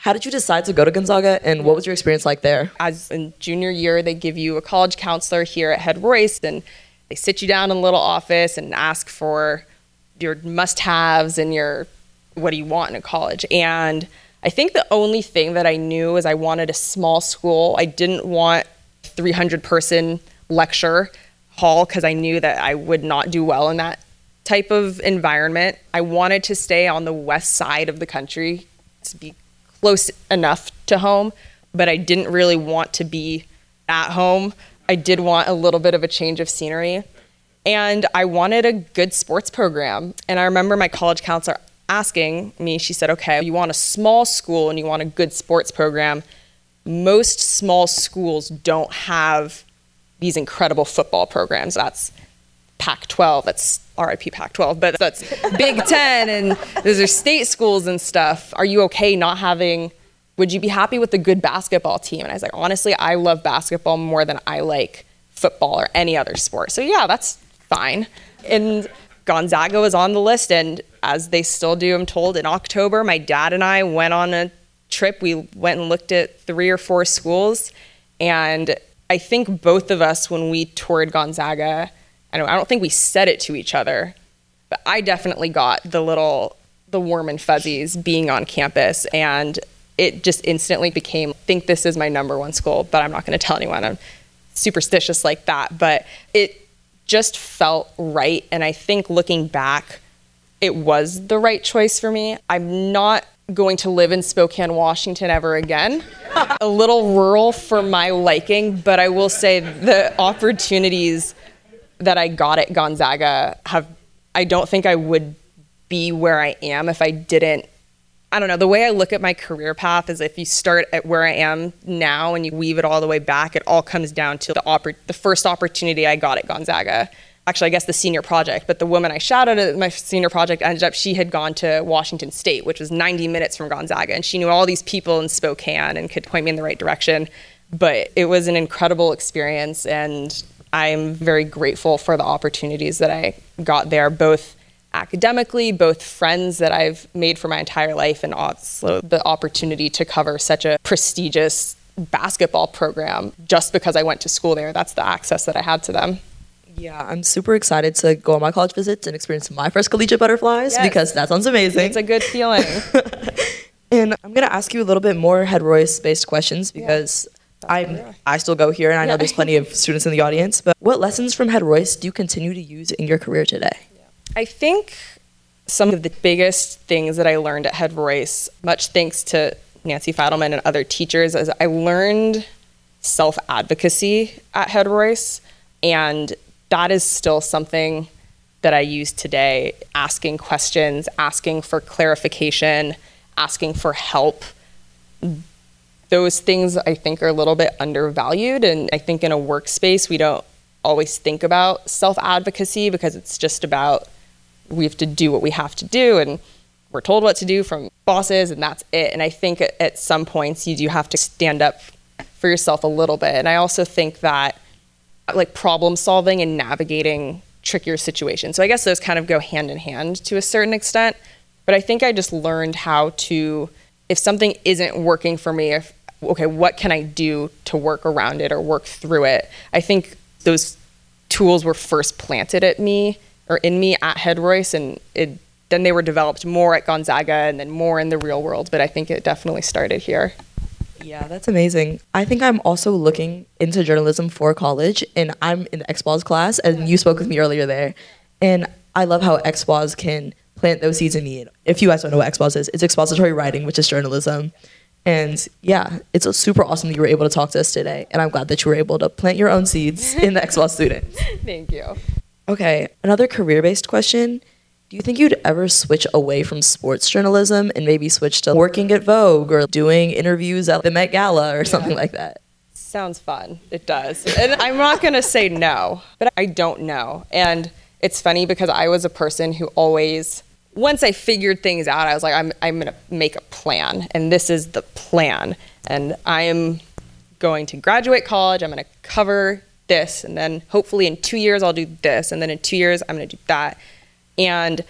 how did you decide to go to Gonzaga and what was your experience like there? as in junior year, they give you a college counselor here at Head Royce, and they sit you down in a little office and ask for your must-haves and your what do you want in a college. And I think the only thing that I knew is I wanted a small school. I didn't want 300 person lecture hall because I knew that I would not do well in that type of environment. I wanted to stay on the west side of the country to be close enough to home, but I didn't really want to be at home. I did want a little bit of a change of scenery. And I wanted a good sports program. And I remember my college counselor asking me, she said, okay, you want a small school and you want a good sports program. Most small schools don't have these incredible football programs. That's Pac 12, that's RIP Pac 12, but that's Big Ten, and those are state schools and stuff. Are you okay not having, would you be happy with a good basketball team? And I was like, honestly, I love basketball more than I like football or any other sport. So yeah, that's fine. And Gonzaga was on the list, and as they still do, I'm told, in October, my dad and I went on a trip. We went and looked at three or four schools, and I think both of us, when we toured Gonzaga, I don't, I don't think we said it to each other, but I definitely got the little, the warm and fuzzies being on campus, and it just instantly became think this is my number one school, but I'm not going to tell anyone. I'm superstitious like that, but it just felt right and I think looking back it was the right choice for me. I'm not going to live in Spokane, Washington ever again. a little rural for my liking, but I will say the opportunities that I got at Gonzaga have I don't think I would be where I am if I didn't I don't know. The way I look at my career path is if you start at where I am now and you weave it all the way back, it all comes down to the oppor- the first opportunity I got at Gonzaga. Actually, I guess the senior project, but the woman I shouted at my senior project ended up she had gone to Washington State, which was 90 minutes from Gonzaga, and she knew all these people in Spokane and could point me in the right direction. But it was an incredible experience, and I'm very grateful for the opportunities that I got there, both academically, both friends that I've made for my entire life, and also the opportunity to cover such a prestigious basketball program just because I went to school there. That's the access that I had to them. Yeah, I'm super excited to go on my college visits and experience my first collegiate butterflies Yes. because that sounds amazing. It's a good feeling. And I'm gonna ask you a little bit more head Royce based questions because I I still go here and I know there's plenty of students in the audience. But what lessons from head Royce do you continue to use in your career today? I think some of the biggest things that I learned at Head Royce, much thanks to Nancy Feidelman and other teachers, is I learned self advocacy at Head Royce. And that is still something that I use today asking questions, asking for clarification, asking for help. Those things I think are a little bit undervalued. And I think in a workspace, we don't always think about self advocacy because it's just about we have to do what we have to do and we're told what to do from bosses and that's it. And i think at, some points you do have to stand up for yourself a little bit. And i also think that like problem solving and navigating trickier situations. So i guess those kind of go hand in hand to a certain extent. But i think i just learned how to if something isn't working for me if okay what can i do to work around it or work through it i think those tools were first planted at me or in me at Head Royce, and it, then they were developed more at Gonzaga and then more in the real world. But I think it definitely started here. Yeah, that's amazing. I think I'm also looking into journalism for college, and I'm in the XPOS class, and you spoke with me earlier there. And I love how XPOS can plant those seeds in me. If you guys don't know what XPOS is, it's expository writing, which is journalism. And yeah, it's super awesome that you were able to talk to us today. And I'm glad that you were able to plant your own seeds in the XPOS students. Thank you. Okay, another career based question. Do you think you'd ever switch away from sports journalism and maybe switch to working at Vogue or doing interviews at the Met Gala or something like that? Sounds fun. It does. And I'm not going to say no, but I don't know. And it's funny because I was a person who always, once I figured things out, I was like, I'm, I'm going to make a plan. And this is the plan. And I am going to graduate college. I'm going to cover this. And then hopefully in two years, I'll do this. And then in two years, I'm going to do that. And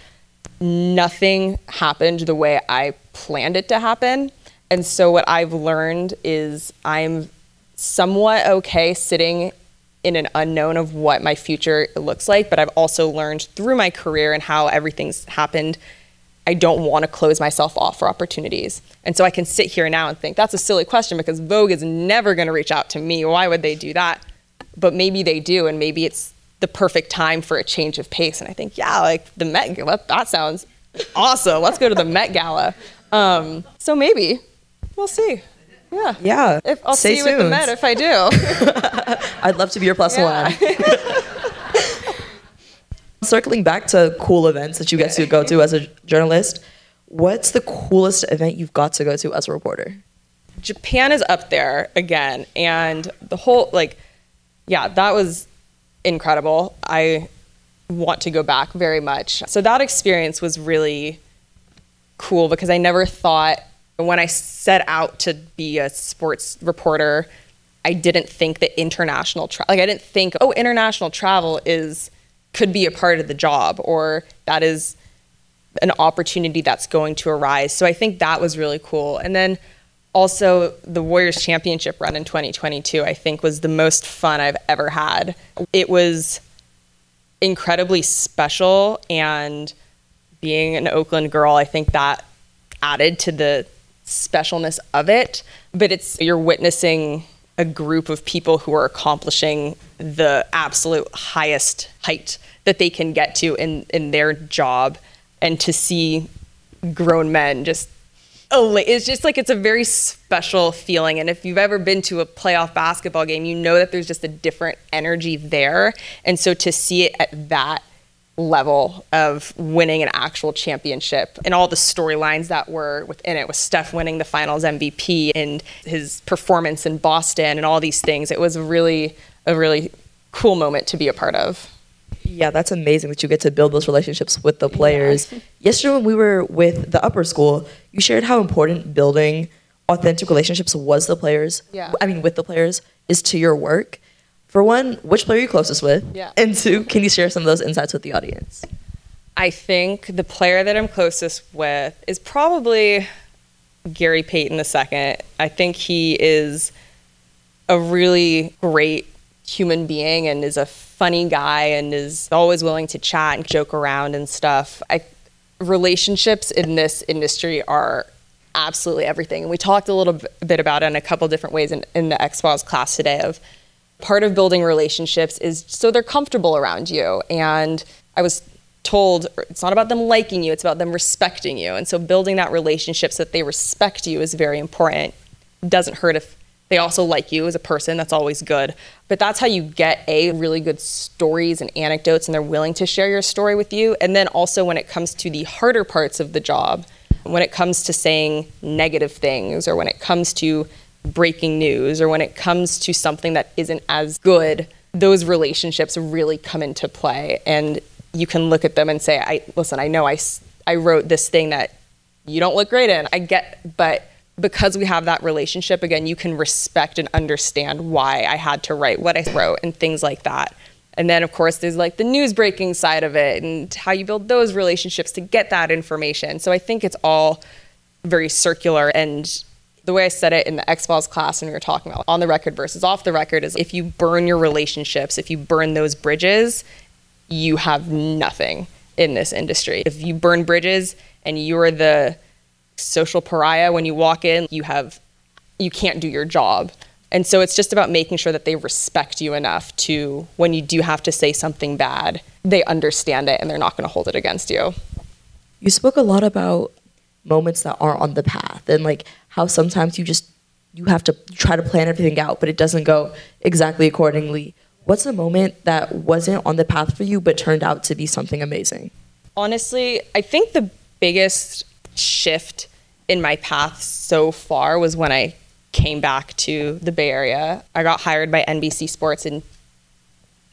nothing happened the way I planned it to happen. And so what I've learned is I'm somewhat okay sitting in an unknown of what my future looks like, but I've also learned through my career and how everything's happened. I don't want to close myself off for opportunities. And so I can sit here now and think that's a silly question because Vogue is never going to reach out to me. Why would they do that? But maybe they do, and maybe it's the perfect time for a change of pace. And I think, yeah, like the Met Gala, that sounds awesome. Let's go to the Met Gala. Um, so maybe we'll see. Yeah. Yeah. If, I'll stay see you at the. Met if I do. I'd love to be your plus Yeah. one. Circling back to cool events that you get to go to as a journalist, what's the coolest event you've got to go to as a reporter? Japan is up there again, and the whole like, yeah, that was incredible. I want to go back very much. So that experience was really cool because I never thought when I set out to be a sports reporter, I didn't think that international travel, like I didn't think oh international travel is could be a part of the job or that is an opportunity that's going to arise. So I think that was really cool. And then also the Warriors championship run in 2022 I think was the most fun I've ever had. It was incredibly special and being an Oakland girl, I think that added to the specialness of it, but it's you're witnessing a group of people who are accomplishing the absolute highest height that they can get to in in their job and to see grown men just oh it's just like it's a very special feeling. And if you've ever been to a playoff basketball game you know that there's just a different energy there. And so to see it at that level of winning an actual championship and all the storylines that were within it with Steph winning the finals MVP and his performance in Boston and all these things it was really a really cool moment to be a part of yeah, that's amazing that you get to build those relationships with the players. Yeah. Yesterday, when we were with the upper school, you shared how important building authentic relationships was the players. Yeah. I mean, with the players is to your work. For one, which player are you closest with? Yeah. And two, can you share some of those insights with the audience? I think the player that I'm closest with is probably Gary Payton II. I think he is a really great human being and is a funny guy and is always willing to chat and joke around and stuff. I relationships in this industry are absolutely everything. And we talked a little bit about it in a couple different ways in, in the XPOS class today of part of building relationships is so they're comfortable around you. And I was told it's not about them liking you, it's about them respecting you. And so building that relationship so that they respect you is very important. It doesn't hurt if they also like you as a person. That's always good. But that's how you get a really good stories and anecdotes, and they're willing to share your story with you. And then also, when it comes to the harder parts of the job, when it comes to saying negative things, or when it comes to breaking news, or when it comes to something that isn't as good, those relationships really come into play. And you can look at them and say, I, listen, I know I, I wrote this thing that you don't look great in. I get, but because we have that relationship, again, you can respect and understand why I had to write what I wrote and things like that. And then, of course, there's like the news breaking side of it and how you build those relationships to get that information. So I think it's all very circular. And the way I said it in the XPOS class when we were talking about on the record versus off the record is if you burn your relationships, if you burn those bridges, you have nothing in this industry. If you burn bridges and you're the social pariah when you walk in you have you can't do your job and so it's just about making sure that they respect you enough to when you do have to say something bad they understand it and they're not going to hold it against you you spoke a lot about moments that aren't on the path and like how sometimes you just you have to try to plan everything out but it doesn't go exactly accordingly what's a moment that wasn't on the path for you but turned out to be something amazing honestly i think the biggest shift in my path so far was when I came back to the Bay Area. I got hired by NBC Sports in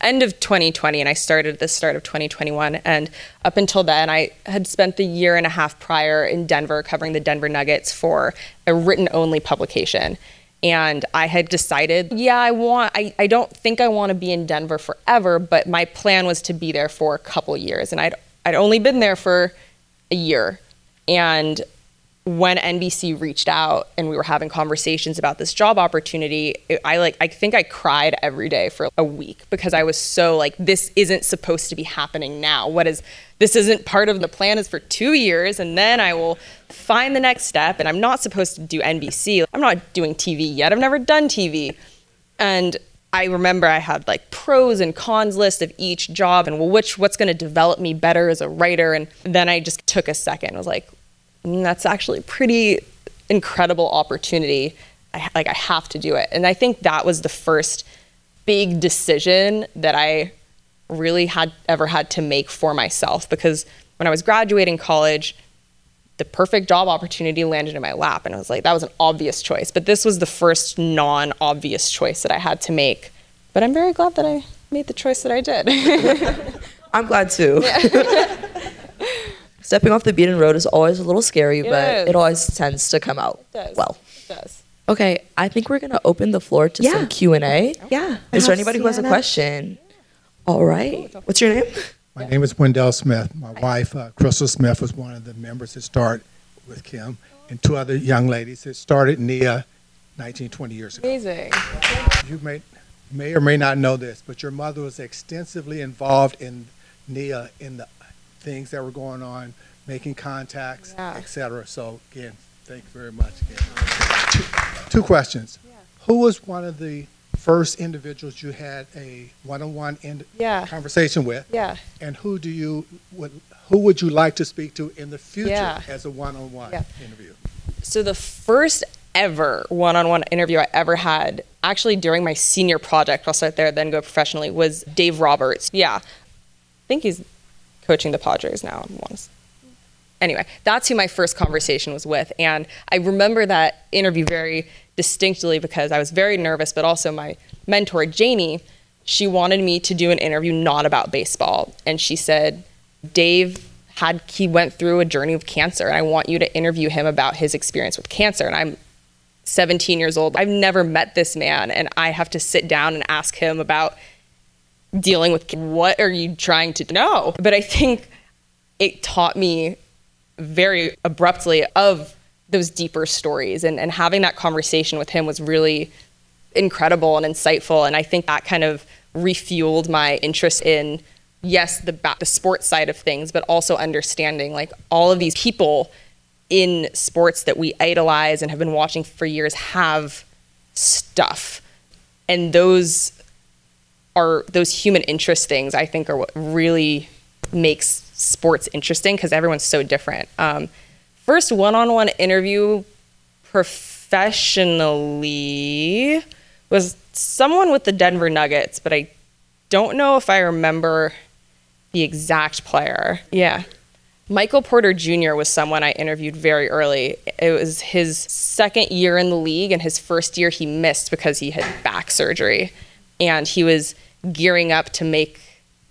end of 2020 and I started at the start of 2021 and up until then I had spent the year and a half prior in Denver covering the Denver Nuggets for a written only publication. And I had decided yeah I want I, I don't think I want to be in Denver forever but my plan was to be there for a couple years. And I'd I'd only been there for a year. And when NBC reached out and we were having conversations about this job opportunity, I like I think I cried every day for a week because I was so like this isn't supposed to be happening now. What is this isn't part of the plan is for 2 years and then I will find the next step and I'm not supposed to do NBC. I'm not doing TV yet. I've never done TV. And I remember I had like pros and cons list of each job and well which what's going to develop me better as a writer and then I just took a second. I was like Mm, that's actually a pretty incredible opportunity. I, like I have to do it. And I think that was the first big decision that I really had ever had to make for myself because when I was graduating college, the perfect job opportunity landed in my lap and I was like that was an obvious choice, but this was the first non-obvious choice that I had to make. But I'm very glad that I made the choice that I did. I'm glad too. Yeah. stepping off the beaten road is always a little scary, it but is. it always tends to come out well. It does. Okay, I think we're gonna open the floor to yeah. some Q and A. Yeah. Is there anybody Sienna. who has a question? All right. What's your name? My name is Wendell Smith. My wife, uh, Crystal Smith, was one of the members that started with Kim, and two other young ladies that started NIA 19, 20 years ago. Amazing. You may, may or may not know this, but your mother was extensively involved in NIA in the things that were going on, making contacts, yeah. etc. So again, Thank you very much. Two, two questions. Who was one of the first individuals you had a one-on-one in, Yeah. conversation with? Yeah. And who do you would who would you like to speak to in the future Yeah. as a one-on-one Yeah. interview? So the first ever one-on-one interview I ever had, actually during my senior project, I'll start there, then go professionally, was Dave Roberts. Yeah, I think he's coaching the Padres now. Anyway, that's who my first conversation was with, and I remember that interview very distinctly because I was very nervous, but also my mentor Janie, she wanted me to do an interview not about baseball, and she said, Dave had he went through a journey of cancer and I want you to interview him about his experience with cancer and I'm 17 years old. I've never met this man and I have to sit down and ask him about dealing with what are you trying to know? But I think it taught me very abruptly of those deeper stories and, and having that conversation with him was really incredible and insightful and i think that kind of refueled my interest in yes the ba- the sports side of things but also understanding like all of these people in sports that we idolize and have been watching for years have stuff and those are those human interest things i think are what really makes sports interesting because everyone's so different. Um, first one-on-one interview professionally was someone with the denver nuggets but i don't know if i remember the exact player. Yeah. Michael porter jr was someone i interviewed very early. It was his second year in the league and his first year he missed because he had back surgery. And he was gearing up to make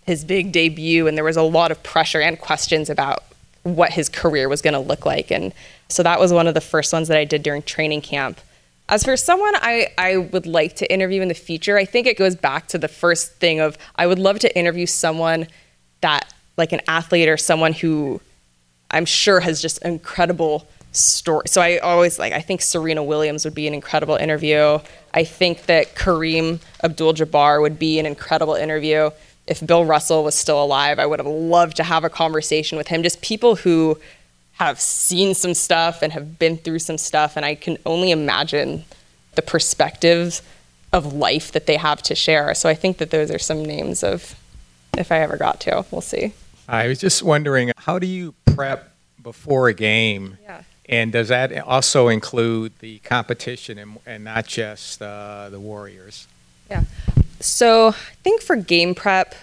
his big debut and there was a lot of pressure and questions about what his career was going to look like. And so that was one of the first ones that i did during training camp. As for someone I, I would like to interview in the future i think it goes back to the first thing of i would love to interview someone that like an athlete or someone who i'm sure has just incredible story so i always like i think serena williams would be an incredible interview i think that kareem abdul-jabbar would be an incredible interview if Bill Russell was still alive, I would have loved to have a conversation with him. Just people who have seen some stuff and have been through some stuff, and I can only imagine the perspectives of life that they have to share. So I think that those are some names of, if I ever got to, we'll see. I was just wondering, how do you prep before a game? Yeah. And does that also include the competition and, and not just uh, the Warriors? Yeah. So I think for game prep,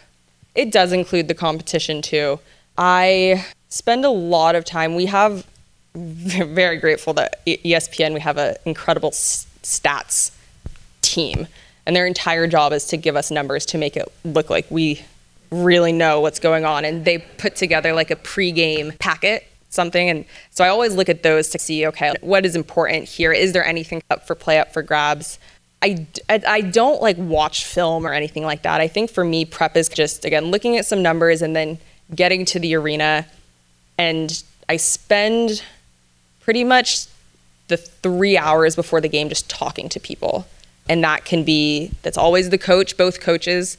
it does include the competition too. I spend a lot of time. We have very grateful that ESPN we have an incredible stats team, and their entire job is to give us numbers to make it look like we really know what's going on. And they put together like a pregame packet something and so i always look at those to see okay what is important here is there anything up for play up for grabs I, I, I don't like watch film or anything like that. I think for me, prep is just, again, looking at some numbers and then getting to the arena. And I spend pretty much the three hours before the game just talking to people. And that can be, that's always the coach, both coaches.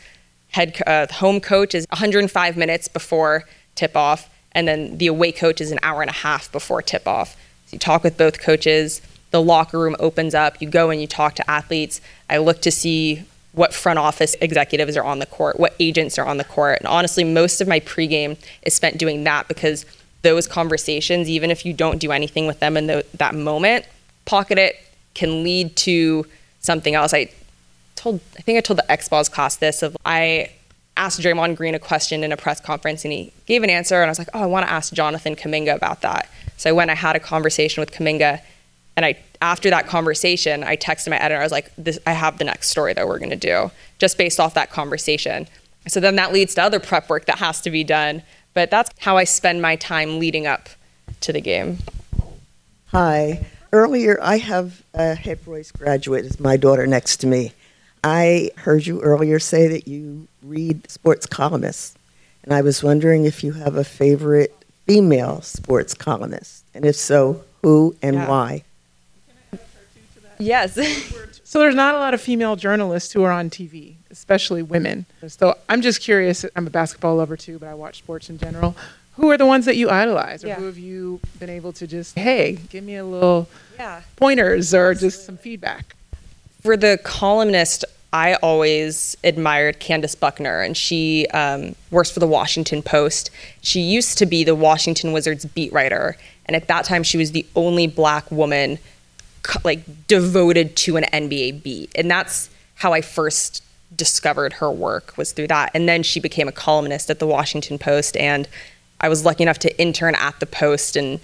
Head uh, home coach is 105 minutes before tip off. And then the away coach is an hour and a half before tip off. So you talk with both coaches the locker room opens up, you go and you talk to athletes. I look to see what front office executives are on the court, what agents are on the court. And honestly, most of my pregame is spent doing that because those conversations, even if you don't do anything with them in the, that moment, pocket it can lead to something else. I told, I think I told the XPOS class this of I asked Draymond Green a question in a press conference and he gave an answer and I was like, oh, I want to ask Jonathan Kuminga about that. So I went, I had a conversation with Kaminga and I, after that conversation, I texted my editor. I was like, I have the next story that we're going to do, just based off that conversation. So then that leads to other prep work that has to be done. But that's how I spend my time leading up to the game. Hi. Earlier, I have a Head Royce graduate as my daughter next to me. I heard you earlier say that you read sports columnists, and I was wondering if you have a favorite female sports columnist, and if so, who and Yeah. why. Yes. So there's not a lot of female journalists who are on TV, especially women. So I'm just curious. I'm a basketball lover too, but I watch sports in general. who are the ones that you idolize, or Yeah. who have you been able to just, hey, give me a little Yeah. pointers or just some feedback? For the columnist, I always admired Candace Buckner, and she um, works for the Washington Post. She used to be the Washington Wizards beat writer, and at that time, she was the only black woman like devoted to an NBA beat, and that's how I first discovered her work was through that. And then she became a columnist at the Washington Post, and I was lucky enough to intern at the Post and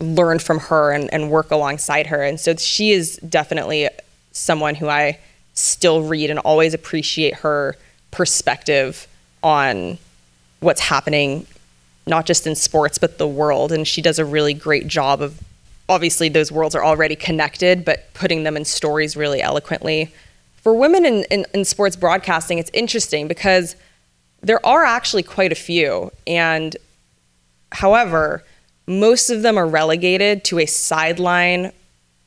learn from her and, and work alongside her. And so she is definitely someone who I still read and always appreciate her perspective on what's happening, not just in sports, but the world. And she does a really great job of obviously, those worlds are already connected, but putting them in stories really eloquently. For women in, in, in sports broadcasting, it's interesting because there are actually quite a few. And however, most of them are relegated to a sideline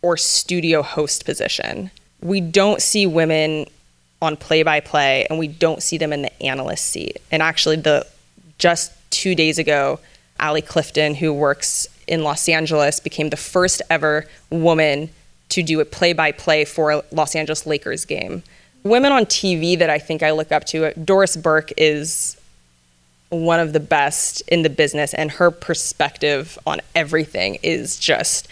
or studio host position. We don't see women on play by play and we don't see them in the analyst seat. And actually the just 2 days ago, Allie Clifton who works in Los Angeles became the first ever woman to do a play by play for a Los Angeles Lakers game. Women on TV that I think I look up to, Doris Burke is one of the best in the business and her perspective on everything is just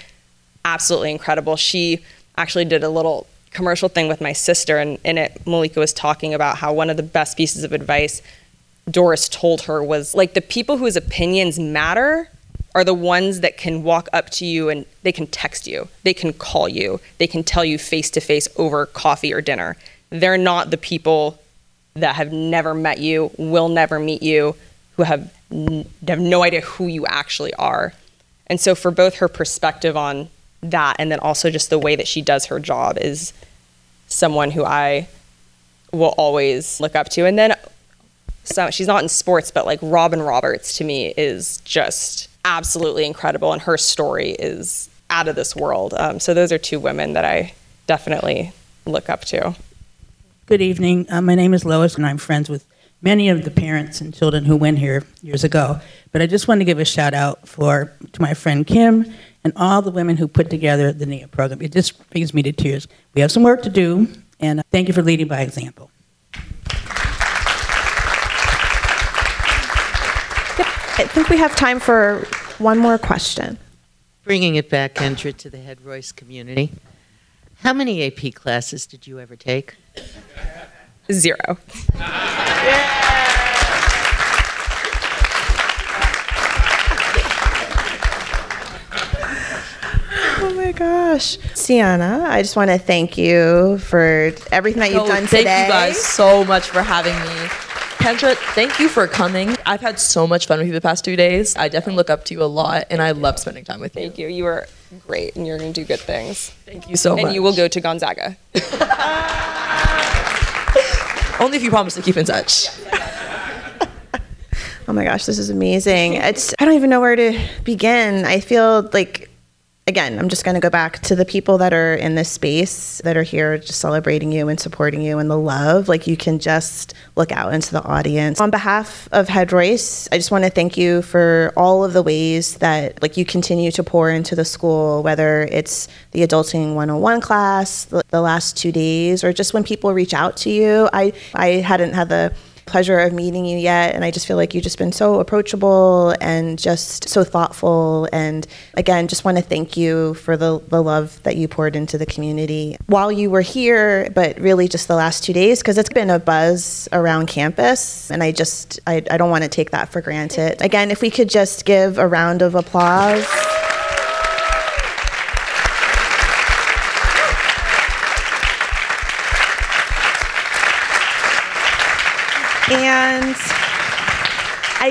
absolutely incredible. She actually did a little commercial thing with my sister and in it Malika was talking about how one of the best pieces of advice Doris told her was like the people whose opinions matter are the ones that can walk up to you and they can text you, they can call you, they can tell you face to face over coffee or dinner. They're not the people that have never met you, will never meet you, who have, n- have no idea who you actually are. And so, for both her perspective on that and then also just the way that she does her job is someone who I will always look up to. And then, so she's not in sports, but like Robin Roberts to me is just absolutely incredible, and her story is out of this world. Um, so, those are two women that I definitely look up to. Good evening. Uh, my name is Lois, and I'm friends with many of the parents and children who went here years ago. But I just want to give a shout out for to my friend Kim and all the women who put together the NIA program. It just brings me to tears. We have some work to do, and uh, thank you for leading by example. I think we have time for one more question. Bringing it back, Kendra, to the Head Royce community. How many AP classes did you ever take? Zero. Oh gosh. Sienna, I just want to thank you for everything that you've No, done thank today. Thank you guys so much for having me. Kendra, thank you for coming. I've had so much fun with you the past two days. I definitely look up to you a lot, and I love spending time with you. Thank you. You are great, and you're going to do good things. Thank you so and much. And you will go to Gonzaga. Only if you promise to keep in touch. Oh my gosh, this is amazing. It's I don't even know where to begin. I feel like again, I'm just going to go back to the people that are in this space that are here just celebrating you and supporting you and the love. Like you can just look out into the audience. On behalf of Head Royce, I just want to thank you for all of the ways that like you continue to pour into the school, whether it's the adulting 101 class, the, the last 2 days or just when people reach out to you. I I hadn't had the pleasure of meeting you yet and i just feel like you've just been so approachable and just so thoughtful. And again just want to thank you for the, the love that you poured into the community while you were here but really just the last two days because it's been a buzz around campus and i just I, I don't want to take that for granted. Again if we could just give a round of applause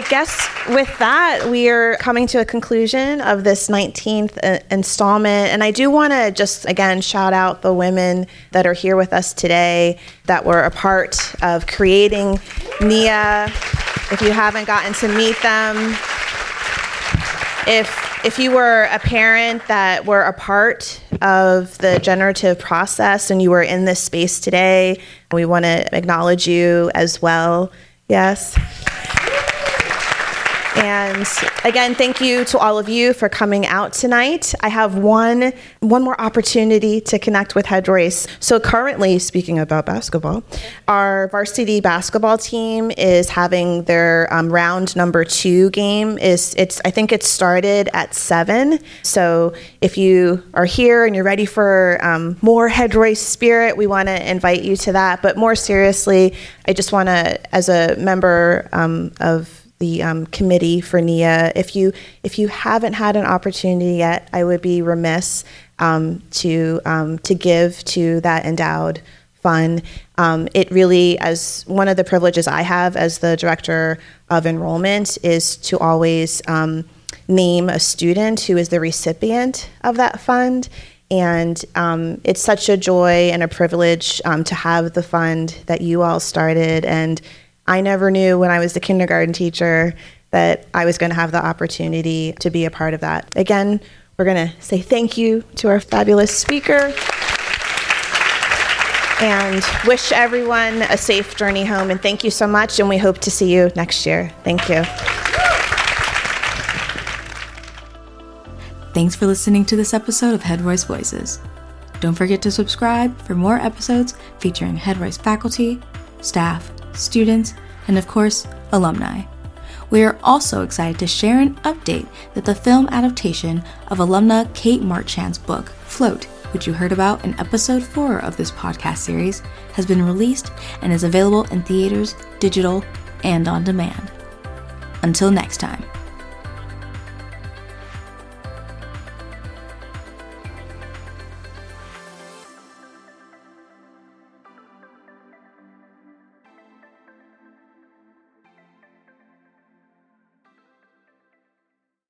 I guess with that, we are coming to a conclusion of this 19th uh, installment. And I do want to just again shout out the women that are here with us today that were a part of creating NIA. If you haven't gotten to meet them, if if you were a parent that were a part of the generative process and you were in this space today, we want to acknowledge you as well. Yes. And again, thank you to all of you for coming out tonight. I have one one more opportunity to connect with Head Royce. So currently, speaking about basketball, our varsity basketball team is having their um, round number two game. Is it's I think it started at seven. So if you are here and you're ready for um, more Head Royce spirit, we want to invite you to that. But more seriously, I just want to, as a member um, of the um, committee for NIA. If you if you haven't had an opportunity yet, I would be remiss um, to um, to give to that endowed fund. Um, it really, as one of the privileges I have as the director of enrollment, is to always um, name a student who is the recipient of that fund. And um, it's such a joy and a privilege to have the fund that you all started and I never knew when I was the kindergarten teacher that I was going to have the opportunity to be a part of that. Again, we're going to say thank you to our fabulous speaker and wish everyone a safe journey home. And thank you so much, and we hope to see you next year. Thank you. Thanks for listening to this episode of Head Royce Voices. Don't forget to subscribe for more episodes featuring Head Royce faculty, staff, students, and of course, alumni. We are also excited to share an update that the film adaptation of alumna Kate Marchant's book, Float, which you heard about in episode 4 of this podcast series, has been released and is available in theaters, digital, and on demand. Until next time.